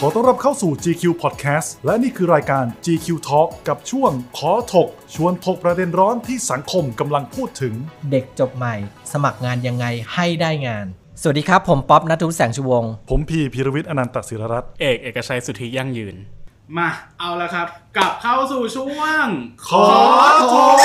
ขอต้อนรับเข้าสู่ GQ Podcast และนี่คือรายการ GQ Talk กับช่วงขอถก ชวนถกประเด็นร้อนที่สังคมกำลังพูดถึง เด็กจบใหม่ สมัครงานยังไงให้ได้งาน สวัสดีครับ ผมป๊อบนัทวุฒิแสงชูวงศ์ผมพีพีรวิทย์อนันตศิรรัตน์เอกเอกชัยสุทธิยั่งยืน มาเอาละครับ กลับเข้าสู่ช่วงขอถก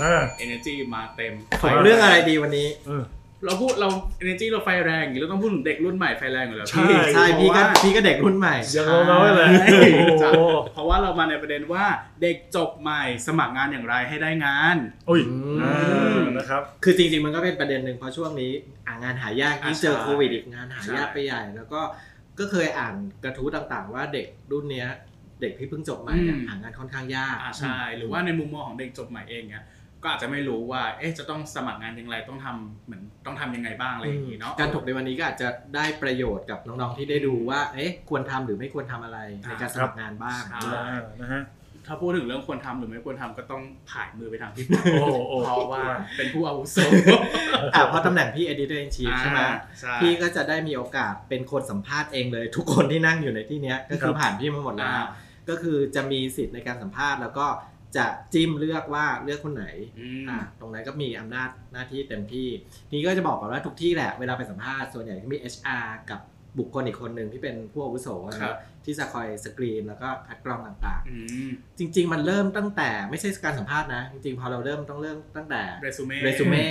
อ่า energy มาเต็มถกเรื่องอะไรดีวันนี้เออ เราพูดเรา energy เราไฟแรงอย่างนี้เราต้องพูดถึงเด็กรุ่นใหม่ไฟแรงอยู่แล้วใช่พี่ใช่พี่ก็เพราะว่าพี่ก็เด็กรุ่นใหม่ยังน้อยๆเลยใช่โอ้โหเพราะว่าเรามาในประเด็นว่าเด็กจบใหม่สมัครงานอย่างไรให้ได้งานโอ้ยอืมอ่านะครับ คือจริงๆมันก็เป็นประเด็นหนึ่งเพราะช่วงนี้อ่างานหายากยิ่งเจอใช่โควิดอีกงานหายากใช่ไปใหญ่ แล้วก็ก็เคยอ่านกระทู้ต่างๆ ว่าเด็กรุ่นเนี้ยเด็กที่เพิ่งจบใหม่เนี่ยหางานค่อนข้างยากอ่าใช่ หรือว่าในมุมมองของเด็กจบใหม่เองเนี่ย ก็อาจจะไม่รู้ว่า เอ๊ะจะต้องสมัครงานอย่างไรต้องทำเหมือนต้องทำยังไงบ้างอะไรอย่างนี้เนาะการถกในวันนี้ก็อาจจะได้ประโยชน์กับน้องๆที่ได้ดูว่า เอ๊ะควรทำหรือไม่ควรทำอะไรในการสมัครงานบ้างครับอ่านะฮะถ้าพูดถึงเรื่องควรทำหรือไม่ควรทำก็ต้องผ่ายมือไปทางพี่โอ้โหเพราะว่าเป็นผู้อาวุโสอ่าเพราะตำแหน่งพี่ editor in chief ใช่ไหมอ่าใช่พี่ก็จะได้มีโอกาสเป็นคนสัมภาษณ์เองเลย ทุกคนที่นั่งอยู่ในที่เนี้ยก็คือผ่านพี่มาหมดแล้วอ่าก็คือจะมีสิทธิ์ในการสัมภาษณ์แล้วก็ จะจิ้มเลือกว่าเลือกคนไหนอืมอ่าตรงนั้นก็มีอำนาจหน้าที่เต็มที่ นี่ก็จะบอกก่อนว่าทุกที่แหละเวลาไปสัมภาษณ์ส่วนใหญ่ก็มี HR กับ บุคคลอีกคนหนึ่งที่เป็นผู้อาวุโสนะคครัรับบที่จะคอยสกรีนแล้วก็คัดกรองต่างอืมๆจริง ๆ มันเริ่มตั้งแต่ไม่ใช่การสัมภาษณ์นะ จริงๆ พอเราเริ่มต้องเริ่มตั้งแต่เรซูเม่ resume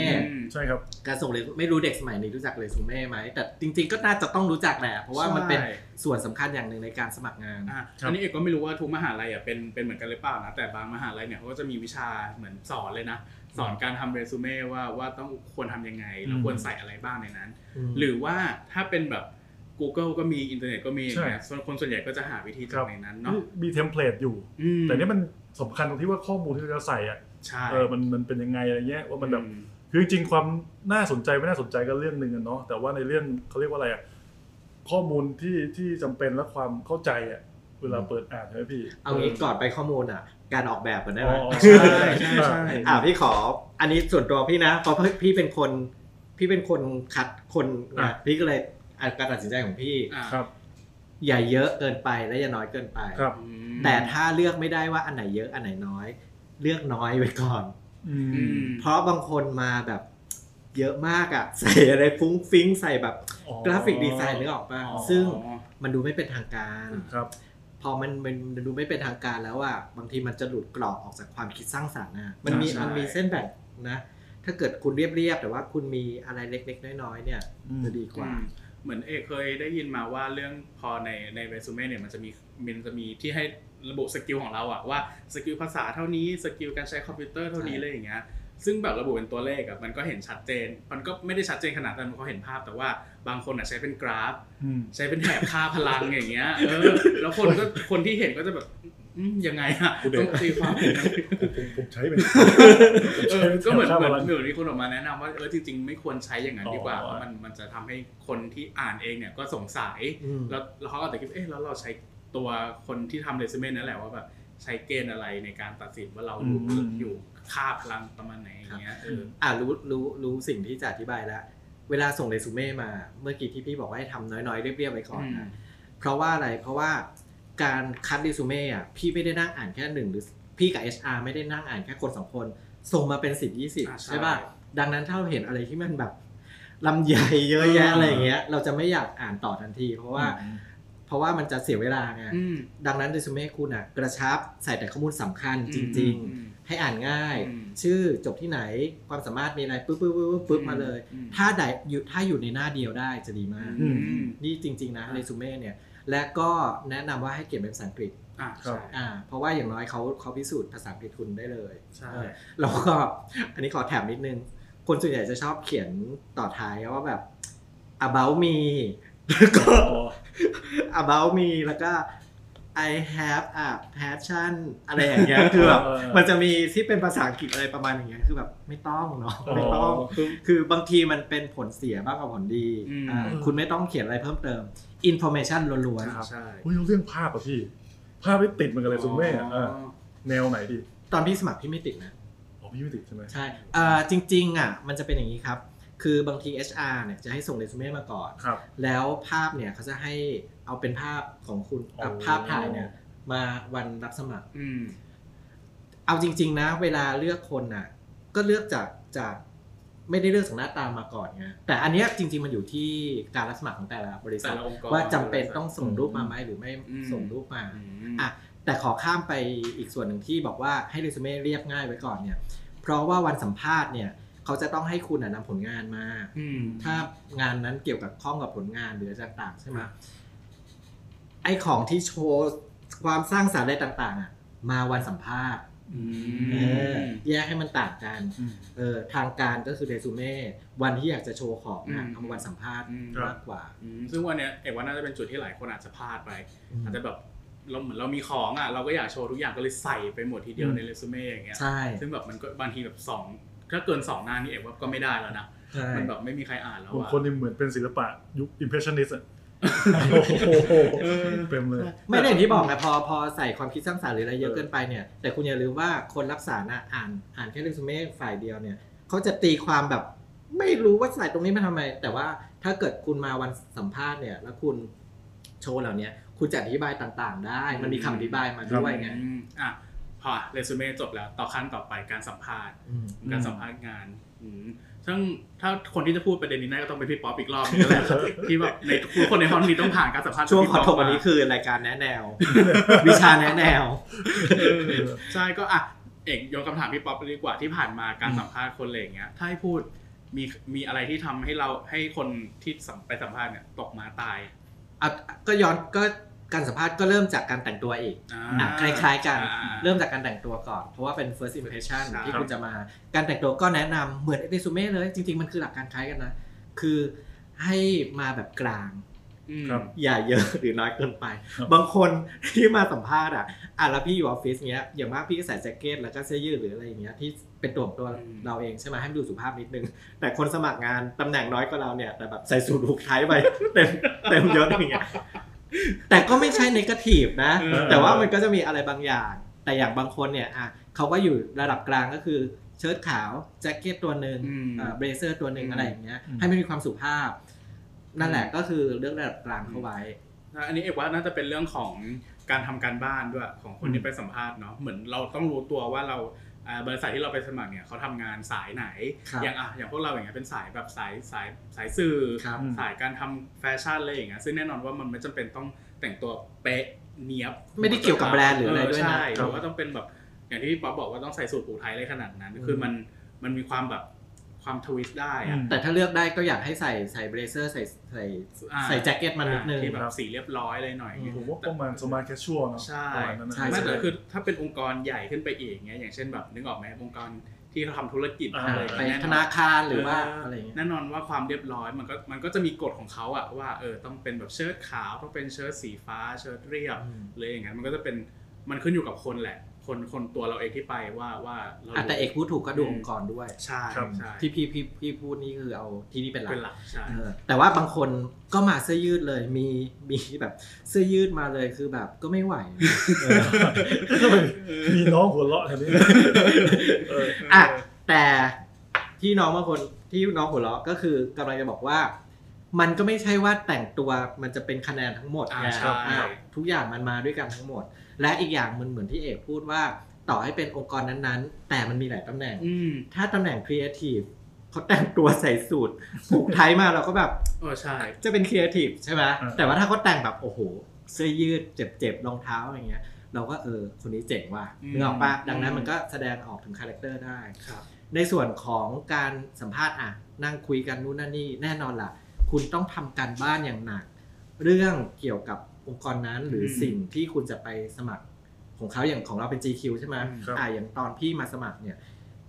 ใช่ครับการส่งเรซูไม่รู้เด็กสมัยนี้รู้จักเรซูเม่ไหมแต่จริง ๆ ก็น่าจะต้องรู้จักแหละเพราะว่ามันเป็นส่วนสำคัญอย่างหนึ่งในการสมัครงานอะครับอันนี้เอกก็ไม่รู้ว่าทุกมหาลัยอะเป็นเป็นเหมือนกันหรือเปล่านะแต่บางมหาลัยเนี่ยเขาก็จะมีวิชาเหมือนสอนเลยนะสอนการทำเรซูเม่ว่าว่าต้องควรทำยังไงแล้วควรใส่อะไรบ้างในนั้น หรือว่าถ้าเป็นแบบ Google ก็มีอินเทอร์เน็ตก็มีอย่างเงี้ยส่วนคนส่วนใหญ่ก็จะหาวิธีจากในนั้นเนาะมี template อยู่ อืมแต่นี่มันสำคัญตรงที่ว่าข้อมูลที่เราจะใส่อะใช่เออมันมันเป็นยังไงอะไรเงี้ยว่ามันแบบอืคือจริงๆความน่าสนใจไม่น่าสนใจก็เรื่องหนึ่งอะเนาะแต่ว่าในเรื่องเขาเรียกว่าอะไรอะข้อมูลที่ที่จำเป็นและความเข้าใจอะเวลาเปิดอ่านใช่ไหมพี่เอางี้ก่อนไปข้อมูลอะ การออกแบบกันได้ไหม อ๋อใช่ใช่ใช่อ่าพี่ขออันนี้ส่วนตัวพี่นะเพราะพี่เป็นคนพี่เป็นคนคัดคนอะนะพี่ก็เลยอะ การตัดสินใจของพี่ อะครับ อย่าเยอะเกินไปและอย่าน้อยเกินไป ครับ อืมแต่ถ้าเลือกไม่ได้ว่าอันไหนเยอะอันไหนน้อย เลือกน้อยไว้ก่อน อือืม ม เพราะบางคนมาแบบเยอะมากอะใส่อะไรฟุ้งฟิ้งใส่แบบอ๋อ graphic design นึกออกป่ะอ๋อ ซึ่งมันดูไม่เป็นทางการ ครับ พอมันมันมันดูไม่เป็นทางการแล้วอะบางทีมันจะหลุดกรอบออกจากความคิดสร้างสรรค์นะมันมีใช่ มันมีเส้นแบ่งนะ ถ้าเกิดคุณเรียบๆแต่ว่าคุณมีอะไรเล็กๆน้อยๆเนี่ยอืม จะดีกว่า อืม เหมือนเอกเคยได้ยินมาว่าเรื่องพอในในเรซูเม่เนี่ยมันจะมีมันจะมีที่ให้ระบุ skill ของเราอะว่า skill ภาษาเท่านี้ skill การใช้คอมพิวเตอร์เท่านี้ใช่เลยอย่างเงี้ยซึ่งแบบระบุเป็นตัวเลขอะมันก็เห็นชัดเจน มันก็ไม่ได้ชัดเจนขนาดนั้นมันก็เห็นภาพแต่ว่าบางคนอะใช้เป็นกราฟอืมใช้เป็นแถบค่าพลังอย่างเงี้ยเออแล้วคนก็คนที่เห็นก็จะแบบอืม ยังไงอะกูเด็กต้องตีความผมผมผมใช้เป็นเออก็เหมือนค่าเหมืพอนลังเหมือนมีคนออกมาแนะนำว่าเออจริง ๆ ไม่ควรใช้อย่างนั้นดีกว่าอ๋อเพราะมันมันจะทำให้คนที่อ่านเองเนี่ยก็สงสัยอืมแล้วแล้วเขาก็อาจจะคิดเอ๊ะแล้วเราใช้ตัวคนที่ทำเรซูเม่นั่นแหละว่าแบบใช้เกณฑ์อะไรในการตัดสินว่าเราอยู่อืมอยู่ค่าพลังประมาณไหนอย่างเงี้ยเอออ่ารู้รู้รู้สิ่งที่จะอธิบายแล้วเวลาส่งเรซูเม่มา เมื่อกี้ที่พี่บอกว่าให้ทำน้อยๆเรียบๆไว้ก่อนอืมนะเพราะว่าอะไรเพราะว่า การคัดเรซูเม่อะพี่ไม่ได้นั่งอ่านแค่หนึ่งหรือพี่กับ HR ไม่ได้นั่งอ่านแค่คนสองคน ส่งมาเป็นสิบยี่สิบอ่าใช่ ใช่ป่ะดังนั้นถ้าเราเห็นอะไรที่มันแบบลำใหญ่เยอะแยะอะไรอย่างเงี้ย เราจะไม่อยากอ่านต่อทันที เพราะว่าเพราะว่ามันจะเสียเวลาไงอืมดังนั้นเรซูเม่คุณอะกระชับใส่แต่ข้อมูลสำคัญจริง อืม ๆ ให้อ่านง่าย อืม ชื่อจบที่ไหนความสามารถมีอะไรปุ๊บปุ๊บปุ๊บปุ๊บปุ๊บมาเลย อืมถ้าได้อยู่ถ้าอยู่ในหน้าเดียวได้จะดีมาก อืมอืมนี่จริง ๆ นะอ่าเรซูเม่เนี่ย และก็แนะนำว่าให้เขียนเป็นภาษาอังกฤษอะครัใช่บ อ่าเพราะว่าอย่างน้อยเขาเขาพิสูจน์ภาษาอังกฤษคุณได้เลยใช่ เออแล้วก็ อันนี้ขอแถมนิดนึง คนส่วนใหญ่จะชอบเขียนต่อท้ายว่าแบบ about me แล้วก็อ๋อ about me แล้วก็ I have a passion อะไรอย่างเงี้ยคือแบบเออมันจะมีที่เป็นภาษาอังกฤษอะไรประมาณอย่างเงี้ยคือแบบไม่ต้องเนาะไม่ต้องคือคือบางทีมันเป็นผลเสียบ้างกับผลดีอืมอ่าคุณไม่ต้องเขียนอะไรเพิ่มเติม information ล้วนๆครับใช่อุ้ยเรื่องภาพอะพี่ ภาพที่ติดมันกับเรซูเม่อะเออแนวไหนดี ตอนพี่สมัครพี่ไม่ติดนะอ๋อพี่ไม่ติดใช่ไหมใช่เอ่อจริงๆอะมันจะเป็นอย่างนี้ครับคือบางที HR เนี่ยจะให้ส่งเรซูเม่มาก่อนครับแล้วภาพเนี่ยเขาจะให้ เอาเป็นภาพของคุณอ๋อภาพถ่ายเนี่ย มาวันรับสมัคร อืม เอาจริง ๆ นะ เวลาเลือกคนน่ะ ก็เลือกจากจากไม่ได้เลือกจากหน้าตามาก่อนไงแต่อันเนี้ยจริง ๆ มันอยู่ที่การรับสมัครของแต่ละบริษัแต่ทละองค์กรว่าจำเป็นต้องส่งรูปมาไหมหรือไม่อืม ส่งรูปมาอืมอะแต่ขอข้ามไปอีกส่วนหนึ่งที่บอกว่าให้เรซูเม่เรียบง่ายไว้ก่อนเนี่ย เพราะว่าวันสัมภาษณ์เนี่ย เขาจะต้องให้คุณน่ะนำผลงานมา อืม ถ้างานนั้นเกี่ยวกับข้องกับผลงานหรืออะไรต่างๆใช่ไหม ไอของที่โชว์ความสร้างสรรค์อะไรต่าง ๆ อะ มาวันสัมภาษณ์อืเออมแยกให้มันต่างกันอืมเออทางการก็คือเรซูเม่วันที่อยากจะโชว์ของอะอืมเอามาวันสัมภาษณ์อืมครับมากกว่าอืมซึ่งวันเนี้ยเอกว่าน่าจะเป็นจุดที่หลายคนอาจจะพลาดไปอืมอาจจะแบบเราเหมือนเรามีของอะเราก็อยากโชว์ทุกอย่างก็เลยใส่ไปหมดทีเดียวอืมในเรซูเม่อย่างเงี้ยใช่ซึ่งแบบมันก็บางทีแบบสองถ้าเกินสองหน้านี่เอกว่าก็ไม่ได้แล้วนะใช่มันแบบไม่มีใครอ่านแล้วบางอะคนนี่เหมือนเป็นศิลปะยุค impressionist อะ โอ้โหเต็มเลย ไม่ได้อย่างที่บอกไงพอพอใส่ความคิดสร้างสรรค์หรืออะไรเยอะเกินไปเนี่ย แต่คุณอย่าลืมว่าคนรับสารน่ะอ่านอ่านแค่เรซูเม่ฝ่ายเดียวเนี่ยเขาจะตีความแบบไม่รู้ว่าใส่ตรงนี้มาทำไม แต่ว่าถ้าเกิดคุณมาวันสัมภาษณ์เนี่ย แล้วคุณโชว์เหล่านี้คุณจะอธิบายต่างๆ ได้ มันมีคำอธิบายมาด้วยไงอืมอะพอเรซูเม่จบแล้วต่อขั้นต่อไปการสัมภาษณ์อืมการสัมภาษณ์งานอืม ซึ่งถ้าคนที่จะพูดประเด็นนี้ได้ก็ต้องเป็นพี่ป๊อปอีกรอบนึงแหละที่แบบในทุกคนในห้องนี้ต้องผ่านการสัมภาษณ์ช่วงจากขอพี่ถป๊กปวันมานี้คือรายการแนะแนว วิชาแนะแนวเออใช่ก็อะเอกโยนคำถามพี่ป๊อปไปดีกว่าที่ผ่านมาการสัมภาษณ์คนอะไรอย่างเงี้ย ถ้าให้พูดมีมีอะไรที่ทำให้เราให้คนที่สัมไปสัมภาษณ์เนี่ยตกมาตายอะก็ย้อนก็ การสัมภาษณ์ก็เริ่มจากการแต่งตัวอีกอ่าอะคล้าย ๆ กันอ่าเริ่มจากการแต่งตัวก่อน เพราะว่าเป็น first impression ครับที่คุณจะมาการแต่งตัวก็แนะนำเหมือนเรซูเม่เลย จริง ๆ มันคือหลักการคล้ายกันนะ คือให้มาแบบกลางอืมครับอย่าเยอะหรือน้อยเกินไปครับบางคนที่มาสัมภาษณ์อะอะแล้วพี่อยู่ออฟฟิศเงี้ยอย่างมากพี่ก็ใส่แจ็คเก็ตแล้วก็เสื้อยืดหรืออะไรอย่างเงี้ยที่เป็นตัวของตัวอืมเราเองใช่ไหมให้มันดูสุภาพนิดนึง แต่คนสมัครงานตำแหน่งน้อยกว่าเราเนี่ยแต่แบบใส่สูทผูกไทยไปเต็มเต็มยศอย่างเงี้ย แต่ก็ไม่ใช่ในกาทีฟนะเออแต่ว่ามันก็จะมีอะไรบางอย่าง แต่อย่างบางคนเนี่ยอะเขาก็อยู่ระดับกลางก็คือเชิ้ตขาว แจ็คเก็ตตัวหนึ่งอืมเบรเซอร์ตัวหนึ่งอืมอะไรอย่างเงี้ยอืมให้มันมีความสุภาพ นั่นแหละก็คือเรื่องระดับกลางเข้าไว้ อันนี้เอกว่าน่าจะเป็นเรื่องของการทำการบ้านด้วยของคนอืที่มไปสัมภาษณ์เนาะเหมือนเราต้องรู้ตัวว่าเราอ่า บริษัทที่เราไปสมัครเนี่ยเขาทำงานสายไหนครับอย่างอะอย่างพวกเราอย่างเงี้ยเป็นสายแบบสายสายสายสื่อครับสายการทำแฟชั่นอะไรอย่างเงี้ยซึ่งแน่นอนว่ามันไม่จำเป็นต้องแต่งตัวเป๊ะเนียบไม่ได้เกี่ยวกับแบรนด์หรืออะไรด้วยนะใช่หครัรืบอว่าต้องเป็นแบบอย่างที่พี่ป๊อปบอกว่าต้องใส่สูทผูกไทอะไรขนาดนั้น คือมันมันมีความแบบ ความ twist ได้อะอืมแต่ถ้าเลือกได้ก็อยากให้ใส่ใส่ blazer ใส่ใส่อ่าใส่แจ็กเก็ตมานิดนึงที่แบบสีเรียบร้อยอะไรหน่อยอืมผมว่าประมาณ smart casual เนาะใช่ประมาณนั้นนะใช่ไม่แต่คือถ้าเป็นองค์กรใหญ่ขึ้นไปอีกเงี้ยอย่างเช่นแบบนึกออกไหมองค์กรที่เขาทำธุรกิจอ่าอะไรไปแน่นธอนนาคารหรือว่าเอะไรอย่างเงี้ยแน่นอนว่าความเรียบร้อยมันก็มันก็จะมีกฎของเขาอะว่าเออต้องเป็นแบบเชิ้ตขาวต้องเป็นเชิ้ตสีฟ้าเชิ้ตเรียบอืมเลยอย่างนั้นมันก็จะเป็นมันขึ้นอยู่กับคนแหละ คนคนตัวเราเองที่ไปว่าว่าเราอะแต่เอกพูดถูกก็ดูอืมองค์กรด้วยใช่ครับใช่ที่พี่พี่พี่พูดนี่คือเอาที่นี่เป็นหลักเป็นหลักใช่เออแต่ว่าบางคนก็มาเสื้อยืดเลยมีมีแบบเสื้อยืดมาเลยคือแบบก็ไม่ไหวเออมีน้องหัวเราะแถวนี้เอออะแต่ที่น้องบางคนที่น้องหัวเราะก็คือกำลังจะบอกว่ามันก็ไม่ใช่ว่าแต่งตัวมันจะเป็นคะแนนทั้งหมดอ่าไงใช่อะทุกอย่างมันมาด้วยกันทั้งหมดและอีกอย่างมันเหมือนที่เอกพูดว่าต่อให้เป็นองค์กรนั้นๆ แต่มันมีหลายตำแหน่ง อืมถ้าตำแหน่งครีเอทีฟเขาแต่งตัวใส่สูทผูกไทมาเราก็แบบ เออใช่ จะเป็นครีเอทีฟใช่ไหมอ่า แต่ว่าถ้าเขาแต่งแบบโอ้โห เสื้อยืดเจ๋งๆรองเท้าอย่างเงี้ย เราก็เออ คนนี้เจ๋งว่ะนึกออกปะดังนั้นมันก็แสดงออกถึง character ได้ ครับ ในส่วนของการสัมภาษณ์อะ นั่งคุยกันนู่นนั่นนี่แน่นอนล่ะ คุณต้องทำการบ้านอย่างหนัก เรื่องเกี่ยวกับ องค์กรนั้นหรืออืมสิ่งที่คุณจะไปสมัครของเขาอย่างของเราเป็น GQ ใช่ไหมครับอ่าอย่างตอนพี่มาสมัครเนี่ย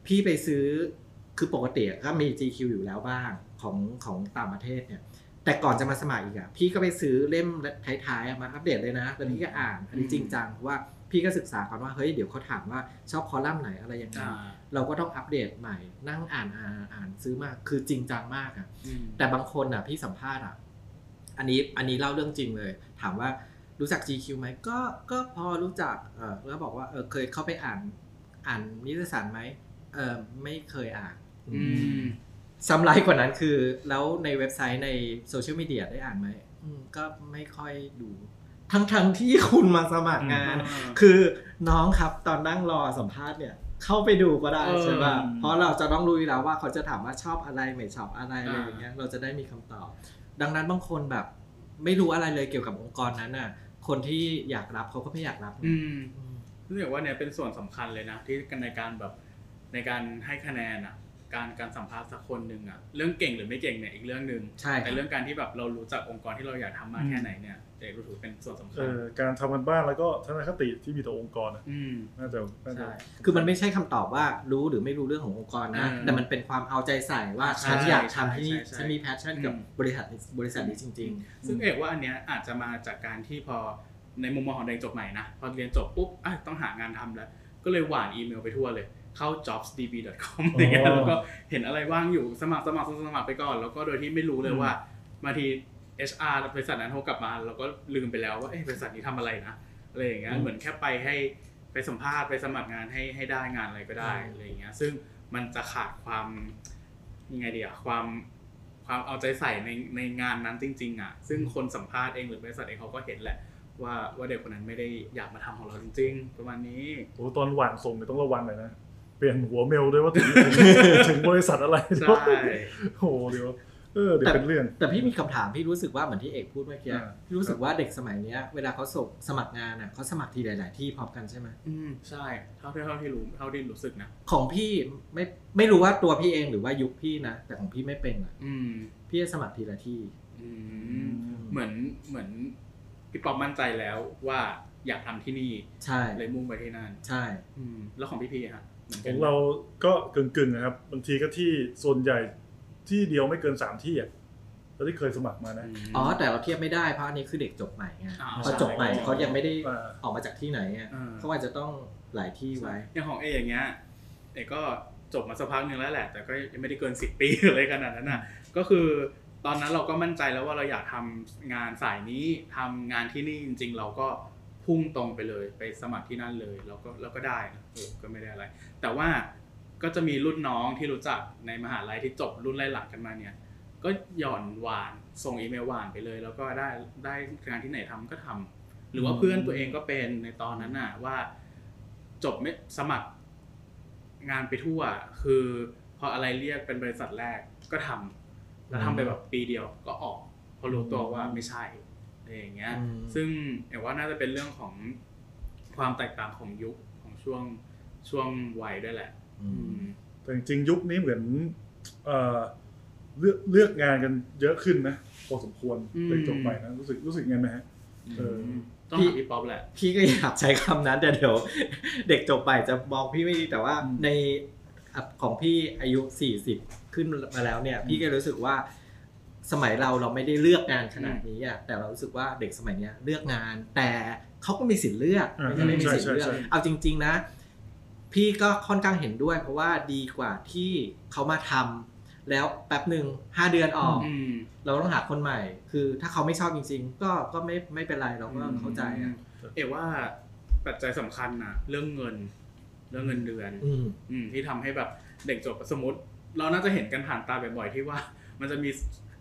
พี่ไปซื้อคือปกติก็มี GQ อยู่แล้วบ้างของของต่างประเทศเนี่ย แต่ก่อนจะมาสมัครอีกอะพี่ก็ไปซื้อเล่มท้ายๆอะมาอัปเดตเลยนะแล้วพี่ก็อ่านอันนี้จริงจังเพราะว่าพี่ก็ศึกษาก่อนว่าเฮ้ยเดี๋ยวเขาถามว่าชอบคอลัมน์ไหนอะไรยังไงอ่าเราก็ต้องอัปเดตใหม่นั่งอ่านอ่านอ่านซื้อมากคือจริงจังมากอะอืมแต่บางคนอะพี่สัมภาษณ์อะ อันนี้อันนี้เล่าเรื่องจริงเลย ถามว่ารู้จัก GQ ไหมก็ก็พอรู้จักเออแล้วบอกว่าเออเคยเข้าไปอ่านอ่านนิตยสารไหมเออไม่เคยอ่านอืมซ้ำร้ายกว่านั้นคือ แล้วในเว็บไซต์ในโซเชียลมีเดียได้อ่านไหมอืมก็ไม่ค่อยดู ทั้งทั้งๆที่คุณมาสมัครงาน คือน้องครับตอนนั่งรอสัมภาษณ์เนี่ยเข้าไปดูก็ได้เออใช่ป่ะเพราะเราจะต้องรู้อยู่แล้วว่าเขาจะถามว่าชอบอะไรไม่ชอบอะไรอะไรอ่าอย่างเงี้ยเราจะได้มีคำตอบ ดังนั้นบางคนแบบ ไม่รู้อะไรเลยเกี่ยวกับองค์กรนั้นน่ะ คนที่อยากรับเขาก็ไม่อยากรับอืนะมอืมรู้สึกว่าเนี่ยเป็นส่วนสำคัญเลยนะที่ในการแบบในการให้คะแนนอะ การการสัมภาษณ์สักคนหนึ่งอะเรื่องเก่งหรือไม่เก่งเนี่ยอีกเรื่องหนึ่งใช่คแต่รับเรื่องการที่แบบเรารู้จักองค์กรที่เราอยากทำมากแค่ไหนเนี่ยเด็กรู้ถือเป็นส่วนสำคัเอญอการทำกันบ้านแล้วก็ทัศนคติที่มีต่อองค์กรอะอืม น่าจะน่าจะ ใช่ คือมันไม่ใช่คำตอบว่ารู้หรือไม่รู้เรื่องขององค์กรนะ อืมแต่มันเป็นความเอาใจใส่ว่าใช่ฉันอยากทำที่นี่ใช่ใช่ฉันมีแพชชั่นกับอืมบริษัทนี้บริษัทนี้จริงๆซึ่งเอกว่าอันเนี้ยอาจจะมาจากการที่พอในมุมมองของเด็กจบใหม่นะพอเรียนจบปุ๊บอะต้องหางานทำแล้ว ก็เลยหว่านอีเมลไปทั่วเลย เข้า jobsdb.com อ๋อออย่างเงี้ยแล้วก็เห็นอะไรว่างอยู่สมัครสมัครสมัครไปก่อน แล้วก็โดยที่ไม่รู้เลยอืมว่าบางที HR บริษัทนั้นโทรกลับมาเราก็ลืมไปแล้วว่าเอ๊ะบริษัทนี้ทำอะไรนะอะไรอย่างเงี้ยเหมือนแค่ไปให้ไปสัมภาษณ์ไปสมัครงานให้ให้ได้งานอะไรก็ได้อะไรอย่างเงี้ยซึ่งมันจะขาดความยังไงดีอะความความเอาใจใส่ในในงานนั้นจริง ๆอะซึ่งคนสัมภาษณ์เองหรือบริษัทเองเขาก็เห็นแหละว่าว่าเด็กคนนั้นไม่ได้อยากมาทำของเราจริง ๆ ประมาณนี้โอ้ตอนหวานส่งเนี่ยต้องระวังหน่อยนะเปลี่ยนหัวเมลด้วยว่าถึงถึงบริษัทอะไรใช่โอ้โหเดี๋ยวเออเดี๋ยวเป็นเรื่อง แต่พี่มีคำถามพี่รู้สึกว่าเหมือนที่เอกพูดเมื่อกี้อ่าพี่รู้สึกว่าเด็กสมัยเนี้ยเวลาเขาส่งสมัครงานอะเขาสมัครทีหลาย ๆ ที่พร้อมกันใช่ไหมอืมใช่เท่าที่เท่าที่รู้เท่าที่รู้สึกนะของพี่ไม่ไม่รู้ว่าตัวพี่เองหรือว่ายุคพี่นะแต่ของพี่ไม่เป็นอะอืมพี่จะสมัครทีละที่อืมเหมือนเหมือนพี่ป๊อปมั่นใจแล้วว่าอยากทำที่นี่ใช่เลยมุ่งไปที่นั่นใช่ อืมแล้วของพี่พีฮะหมืน ขกัอนงเราก็กึ่งๆนะครับบางทีก็ที่ส่วนใหญ่ที่เดียวไม่เกินสามที่อะแล้วที่เคยสมัครมานะมอ๋อ แต่เราเทียบไม่ได้เพราะอันนี้คือเด็กจบใหม่ไงอ่าพอจบใหม่ใช่เขายังไม่ได้อ่า ออกมาจากที่ไหนอะอ่า เขาอาจจะต้องหลายที่ไว้ อย่างของเออย่างเงี้ยเอกก็จบมาสักพักหนึ่งแล้วแหละ แต่ก็ยังไม่ได้เกินสิบปี อะไรขนาดนั้นน่ะก็คือตอนนั้นเราก็มั่นใจแล้วว่าเราอยากทำงานสายนี้ทำงานที่นี่จริง ๆ เราก็ พุ่งตรงไปเลยไปสมัครที่นั่นเลยแล้วก็แล้วก็ได้นะเออก็ไม่ได้อะไร แต่ว่าก็จะมีรุ่นน้องที่รู้จักในมหาลัยที่จบรุ่นไล่หลังกันมาเนี่ย ก็หย่อนหวานส่งอีเมลหวานไปเลย แล้วก็ได้ได้งานที่ไหนทำก็ทำหรือว่าเพื่อนตัวเองก็เป็นในตอนนั้นน่ะว่าจบไม่สมัครงานไปทั่ว คือพออะไรเรียกเป็นบริษัทแรกก็ทำแล้วทำไปแบบปีเดียวก็ออกเพอรู้ตัวว่าไม่ใช่ อะไรอย่างเงี้ย อืม ซึ่งเอกว่าน่าจะเป็นเรื่องของความแตกต่างของยุคของช่วงช่วงวัยด้วยแหละ อืมแต่จริงๆยุคนี้เหมือนเอ่อเลือกเลือกงานกันเยอะขึ้นนะพอสมควรอืม เลยจบใหม่นะรู้สึกรู้สึกไงไหมฮะ เออ ต้องถามพี่ป๊อปแหละ พี่ก็อยากใช้คำนั้นแต่เดี๋ยว เด็กจบใหม่จะมองพี่ไม่ดีแต่ว่าอืมในอะของพี่อายุ 40 ขึ้นมาแล้วเนี่ย พี่ก็รู้สึกว่า สมัยเราเราไม่ได้เลือกงานขนาดนี้อะแต่เรารู้สึกว่าเด็กสมัยเนี้ยเลือกงาน แต่เขาก็มีสิทธิ์เลือกอ่าไม่ใช่ไม่มีสิทธิ์ใช่เลือกใช่ใช่เอาจริง ๆนะ พี่ก็ค่อนข้างเห็นด้วย เพราะว่าดีกว่าที่เขามาทำแล้วแป๊บหนึ่งห้าเดือนออกอืมเราต้องหาคนใหม่ คือถ้าเขาไม่ชอบจริง ๆ ก็ก็ไม่ไม่เป็นไรเราก็เข้าใจอะเอกว่าปัจจัยสำคัญนะเรื่องเงิน เรื่องเงินเดือน อืมอืมที่ทำให้แบบเด็กจบสมมติ เราน่าจะเห็นกันผ่านตาบ่อยๆที่ว่า มันจะมี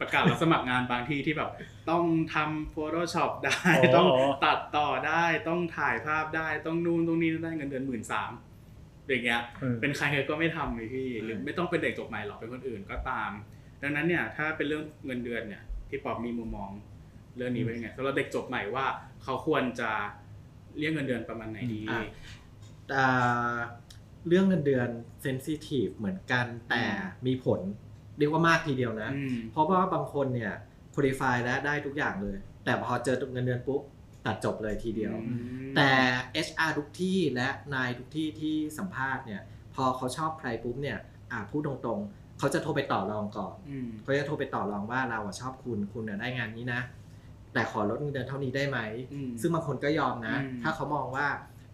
ประกาศรับสมัครงานบางที่ที่แบบ ต้องทำ Photoshop ได้อ๋อต้องตัดต่อได้ต้องถ่ายภาพได้ต้องนู่นตรงนี้ได้เงินเดือนหมื่นสามอย่างเงี้ยเออเป็นใครก็ไม่ทำเลยพี่หรือไม่ต้องเป็นเด็กจบใหม่หรอกเป็นคนอื่นก็ตาม ดังนั้นเนี่ยถ้าเป็นเรื่องเงินเดือนเนี่ยพี่ปอบมีมุมมองเรื่องนี้ไว้ยังไงสำหรับเด็กจบใหม่ว่าเขาควรจะเรียกเงินเดือนประมาณไหนดีอะอ่าเรื่องเงินเดือนเซนซิทีฟเหมือนกันแต่มีผล เรียกว่ามากทีเดียวนะอืมเพราะว่าบางคนเนี่ยคุณลิฟายแล้วได้ทุกอย่างเลย แต่พอเจอเงินเดือนปุ๊บตัดจบเลยทีเดียวอืมแต่ HR ทุกที่และนายทุกที่ที่สัมภาษณ์เนี่ย พอเขาชอบใครปุ๊บเนี่ยอ่าพูดตรงๆ เขาจะโทรไปต่อรองก่อนอืมเขาจะโทรไปต่อรองว่าเราอะชอบคุณคุณอะได้งานนี้นะ แต่ขอลดเงินเดือนเท่านี้ได้ไหมอืมซึ่งบางคนก็ยอมนะอืมถ้าเขามองว่า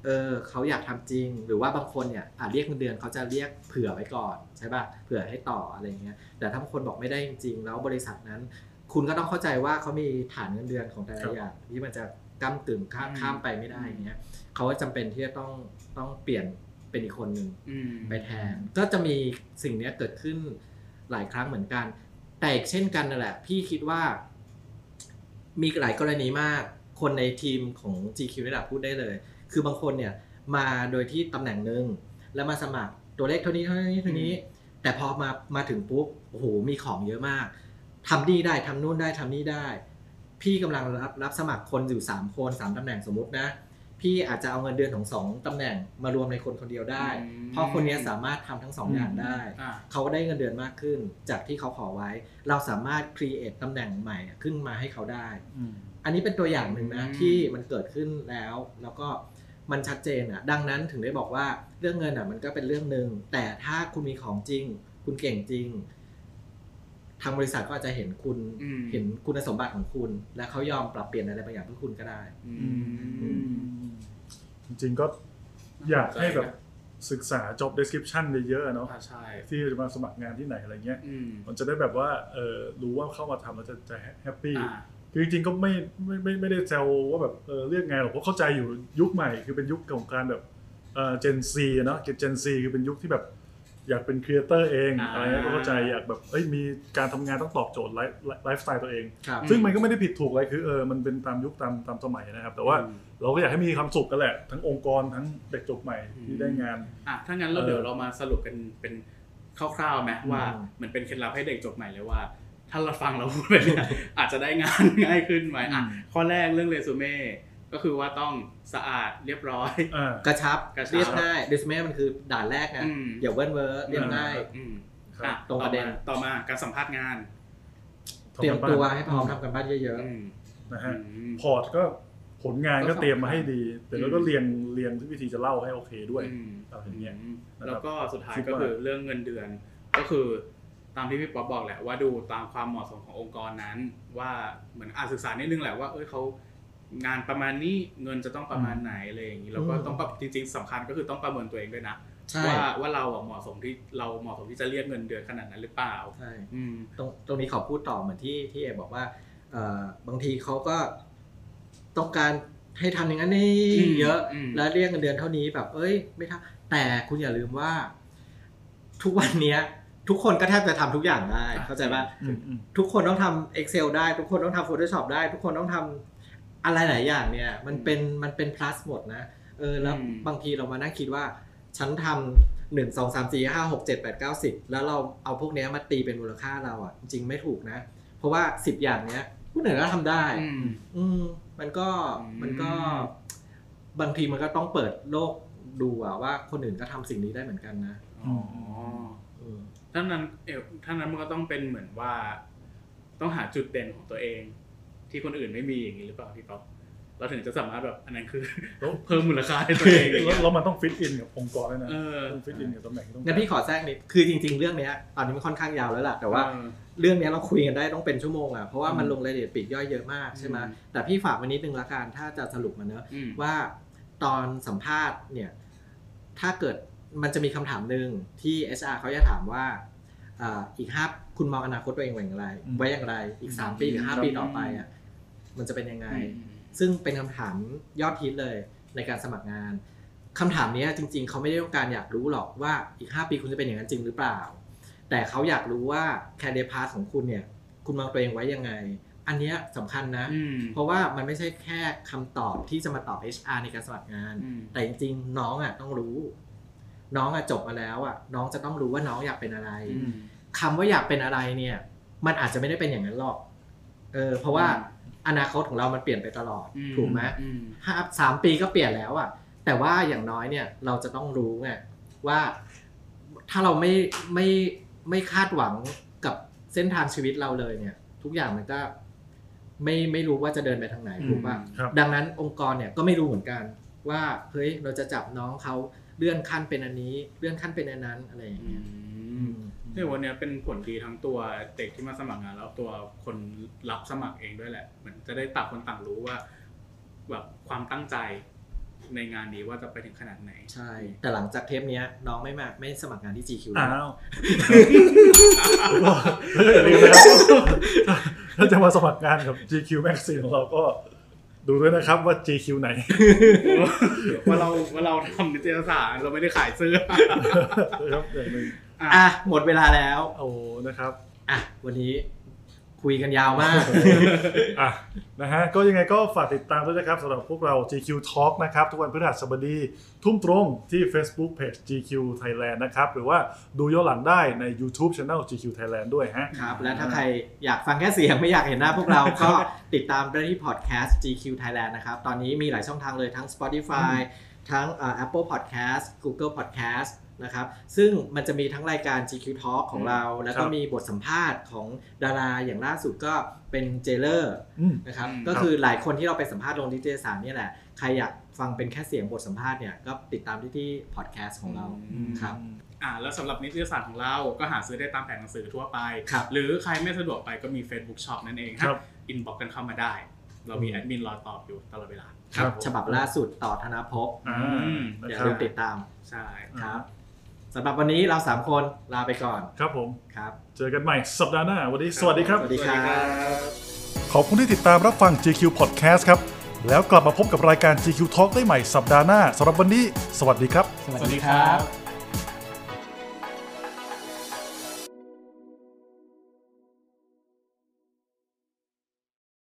เออเขาอยากทำจริง หรือว่าบางคนเนี่ยอาจเรียกเงินเดือนเขาจะเรียกเผื่อไว้ก่อนใช่ป่ะเผื่อให้ต่ออะไรเงี้ยแต่ถ้าบางคนบอกไม่ได้จริง ๆ แล้วบริษัทนั้น คุณก็ต้องเข้าใจว่าเขามีฐานเงินเดือนของแต่ครัละบอย่างที่มันจะก้ากึ่งข้ามอืมข้ามไปไม่ได้อย่างเงี้ยเขาก็จำเป็นที่จะต้องต้องเปลี่ยนเป็นอีกคนหนึ่งอืมไปแทน ก็จะมีสิ่งเนี้ยเกิดขึ้นหลายครั้งเหมือนกัน แต่อีกเช่นกันนั่นแหละ พี่คิดว่า มีหลายกรณีมาก คนในทีมของ GQ ระดับพูดได้เลย คือบางคนเนี่ยมาโดยที่ตำแหน่งหนึ่งแล้วมาสมัครตัวเลขเท่านี้เท่านี้เท่านี้ แต่พอมามาถึงปุ๊บโอ้โหมีของเยอะมากทำนี่ได้ทำนู่นได้ทำนี่ได้ พี่กำลังรับรับสมัครคนอยู่ 3 คน 3ตำแหน่งสมมตินะ พี่อาจจะเอาเงินเดือนของ2ตำแหน่งมารวมในคนคนเดียวได้ อืม เพราะคนเนี้ยสามารถทำทั้งสองอย่างได้ อ่า เขาก็ได้เงินเดือนมากขึ้น จากที่เขาขอไว้ เราสามารถ create ตำแหน่งใหม่ขึ้นมาให้เขาได้ อืม อันนี้เป็นตัวอย่างหนึ่งนะอืม ที่มันเกิดขึ้นแล้ว แล้วก็ มันชัดเจนอะ ดังนั้นถึงได้บอกว่าเรื่องเงินอะ มันก็เป็นเรื่องหนึ่งแต่ถ้าคุณมีของจริง คุณเก่งจริง ทางบริษัทก็อาจจะเห็นคุณอืมเห็นคุณสมบัติของคุณ และเขายอมปรับเปลี่ยนอะไรบางอย่างเพื่อคุณก็ได้อืมจริงๆก็อยากให้แบบศึกษา job description เยอะๆอะเนาะอ่าใช่ที่จะมาสมัครงานที่ไหนอะไรเงี้ยอืมมันจะได้แบบว่าเออรู้ว่าเข้ามาทำแล้วจะจะแฮปปี้อ่า คือจริงๆก็ไม่ไม่ไม่ไม่ได้แซวว่าแบบเออเรียกไงหรอกเพราะเข้าใจอยู่ยุคใหม่คือเป็นยุคของการแบบเออ Gen Z อะเนาะ Gen Z คือเป็นยุคที่แบบอยากเป็น creator เองอ่าอะไรเงี้ยก็เข้าใจอยากแบบเอ้ยมีการทำงานต้องตอบโจทย์ life lifestyle ตัวเอง ครับซึ่งมันก็ไม่ได้ผิดถูกอะไรคือเออมันเป็นตามยุคตามตามสมัยนะครับ แต่ว่าอืม เราก็อยากให้มีความสุขกันแหละ ทั้งองค์กรทั้งเด็กจบใหม่ที่ได้งาน อะถ้างั้นเราเออเดี๋ยวเรามาสรุปกันเป็นคร่าวๆไหมว่าอืมเหมือนเป็นเคล็ดลับให้เด็กจบใหม่เลยว่า ถ้าเราฟังเราพูดไปเนี่ยอาจจะได้งานง่ายขึ้นไหมอะอืมข้อแรกเรื่องเรซูเม่ก็คือว่าต้องสะอาดเรียบร้อยอ่ากระชับกระชับเรียบง่ายเดสเมมันคือด่านแรกไงอืมอย่าเว้นเวอร์เรียบง่ายอืมครับอะตรงประเด็นต่อมาต่อมาการสัมภาษณ์งาน เตรียมตัวให้พร้อมทำทำกันบ้านเยอะอืมนะฮะอืม port ก็ผลงานก็ก็สำคัญเตรียมมาให้ดี แต่แล้วก็อืมเรียงเรียงวิธีจะเล่าให้โอเคด้วยอืมอะไรอย่างเงี้ยอืมนะครับแล้วก็สุดท้ายคิดก็ว่าคือเรื่องเงินเดือนก็คือ ตามที่พี่ป๊อปบอกแหละว่าดูตามความเหมาะสมขององค์กรนั้น ว่าเหมือนอาศึกษานิดนึงแหละว่าเอ้ยเขางานประมาณนี้เงินจะต้องประมาณไหนอะไรอย่างนี้แล้วก็อืมต้องปรับจริงๆสำคัญก็คือต้องประเมินตัวเองด้วยนะๆใช่ว่าว่าเราอะเหมาะสมที่เราเหมาะสมที่จะเรียกเงินเดือนขนาดนั้นหรือเปล่าใช่อืมตรงตรงนี้ขอพูดต่อเหมือนที่ที่เอกบอกว่าเอ่อบางทีเขาก็ต้องการให้ทำอย่างนั้นนี่อืมเยอะอืมแล้วเรียกเงินเดือนเท่านี้แบบ เอ้ย ไม่ทำแต่คุณอย่าลืมว่า ทุกวันเนี้ย ทุกคนก็แทบจะทำทุกอย่างได้ เข้าใจป่ะอืมอืมทุกคนต้องทำ Excel ได้ ทุกคนต้องทำ Photoshop ได้ ทุกคนต้องทำอะไรหลายอย่างเนี่ย มันเป็นมันเป็น plus หมดนะเออแล้วอืมบางทีเรามานั่งคิดว่า ฉันทำหนึ่งสองสามสี่ห้าหกเจ็ดแปดเก้าสิบแล้วเราเอาพวกเนี้ยมาตีเป็นมูลค่าเราอะ จริงๆไม่ถูกนะ เพราะว่าสิบอย่างเนี้ยผู้อื่นก็ทำได้อืมอืมมันก็อืมมันก็ บางทีมันก็ต้องเปิดโลกดูอะว่าคนอื่นก็ทำสิ่งนี้ได้เหมือนกันนะอ๋อ อืมท่านั้นเอวท่านั้นมันก็ต้องเป็นเหมือนว่า ต้องหาจุดเด่นของตัวเอง ที่คนอื่นไม่มีอย่างนี้หรือเปล่าพี่ป๊อปเราถึงจะสามารถแบบอันนั้นคือแล้วเพิ่มมูลค่าให้ตัวเองอย่างแล้เงี้วยแล้วมันต้อง fit in กับองค์กรด้วยนะเออต้อง fit in กับตำแหน่งที่ต้องงั้นพี่ขอแทรกนิดคือจริง ๆ เรื่องเนี้ยตอนนี้มันค่อนข้างยาวแล้วล่ะแต่ว่าเออเรื่องเนี้ยเราคุยกันได้ต้องเป็นชั่วโมงอะเพราะว่ามันอืมลงรายละเอียดปลีกย่อยเยอะมากใช่ไหมอืมแต่พี่ฝากไว้นิดนึงละกันถ้าจะสรุปมาเนอะอืมว่าตอนสัมภาษณ์เนี่ยถ้าเกิด มันจะมีคำถามหนึ่งที่ HR เขาจะถามว่าอ่าอีกห้าคุณมองอนาคตตัวเองไว้อย่างไรไว้อย่างไร อีก3ปีหรือ5ปีต่อไปอะมันจะเป็นยังไง ซึ่งเป็นคำถามยอดฮิตเลยในการสมัครงานคำถามเนี้ยจริง ๆ เขาไม่ได้ต้องการอยากรู้หรอกว่าอีก 5 ปีคุณจะเป็นอย่างนั้นจริงหรือเปล่า แต่เขาอยากรู้ว่า career path ของคุณเนี่ย คุณมองตัวเองไว้ยังไง อันเนี้ยสำคัญนะ อืมเพราะว่ามันไม่ใช่แค่คำตอบที่จะมาตอบ HR ในการสมัครงาน อืมแต่จริงๆ น้องอะต้องรู้ น้องอะจบมาแล้วอะน้องจะต้องรู้ว่าน้องอยากเป็นอะไรอืมคำว่าอยากเป็นอะไรเนี่ย มันอาจจะไม่ได้เป็นอย่างนั้นหรอกเออเพราะว่าอนาคตของเรามันเปลี่ยนไปตลอดอืถูกไหมอืมห้าสามปีก็เปลี่ยนแล้วอะแต่ว่าอย่างน้อยเนี่ยเราจะต้องรู้ไงว่าถ้าเราไม่ไม่ไม่คาดหวังกับเส้นทางชีวิตเราเลยเนี่ย ทุกอย่างมันก็ไม่ไม่รู้ว่าจะเดินไปทางไหนถูกป่ะครับดังนั้นองค์กรเนี่ยก็ไม่รู้เหมือนกันว่าเฮ้ยเราจะจับน้องเขา เลื่อนขั้นเป็นอันนี้ เลื่อนขั้นเป็นอันนั้นอะไรอย่างอืเงี้ยมเนี่ยวันเนี้ยเป็นผลดีทั้งตัวเด็กที่มาสมัครงานแล้วตัวคนรับสมัครเองด้วยแหละเหมือนจะได้ต่างคนต่างรู้ว่าแบบความตั้งใจในงานนี้ว่าจะไปถึงขนาดไหน ใช่ แต่หลังจากเทปเนี้ยน้องไม่มาไม่สมัครงานที่ GQ อ้าแล้ววเฮ้ยอย่าลืมนะครับถ้าจะมาสมัครงานกับ GQ Magazine ของเราก็ ดูด้วยนะครับว่า GQ ไหน ว่าเราว่าเราทำนิตยสารเราไม่ได้ขายเสื้อนะครับอย่างหนึ่งอะอะหมดเวลาแล้ว โอ้นะครับ อะวันนี้ คุยกันยาวมาก อะนะฮะก็ยังไงก็ฝากติดตามด้วยนะครับสำหรับพวกเรา GQ Talk นะครับ ทุกวันพฤหัสบดี ทุ่มตรงที่ Facebook Page GQ Thailand นะครับ หรือว่าดูย้อนหลังได้ใน YouTube Channel GQ Thailand ด้วยฮะครับ และถ้าใครอยากฟังแค่เสียงไม่อยากเห็นหน้าพวกเราก็ติดตามได้ที่พอดแคสต์ GQ Thailand นะครับ ตอนนี้มีหลายช่องทางเลยทั้ง Spotify ทั้งเอ่อ Apple Podcast Google Podcast นะครับ ซึ่งมันจะมีทั้งรายการ GQ Talk ของเรา แล้วก็ครับมีบทสัมภาษณ์ของดาราอย่างล่าสุดก็เป็นเจเลอร์อืมนะครับอืมก็คือหลายคนที่เราไปสัมภาษณ์ลงนิตยสารเนี่ยแหละ ใครอยากฟังเป็นแค่เสียงบทสัมภาษณ์เนี่ย ก็ติดตามที่ที่พอดแคสต์ของเราอืมครับอ่าแล้วสำหรับนิตยสารของเราก็หาซื้อได้ตามแผงหนังสือทั่วไปครับหรือใครไม่สะดวกไปก็มี Facebook Shop นั่นเองครับฮะ inbox กันเข้ามาได้ เรามีแอดมินรอตอบอยู่ตลอดเวลาครับฉบับล่าสุดต่อธนภพอ่าอืมนะครับอย่าลืมติดตามใช่ครับ สำหรับวันนี้เราสามคนลาไปก่อนครับผม ครับ เจอกันใหม่สัปดาห์หน้า วันนี้สวัสดีครับ สวัสดีครับ ขอบคุณที่ติดตามรับฟัง GQ Podcast ครับ แล้วกลับมาพบกับรายการ GQ Talk ได้ใหม่สัปดาห์หน้าสำหรับวันนี้ สวัสดีครับ สวัสดีครับ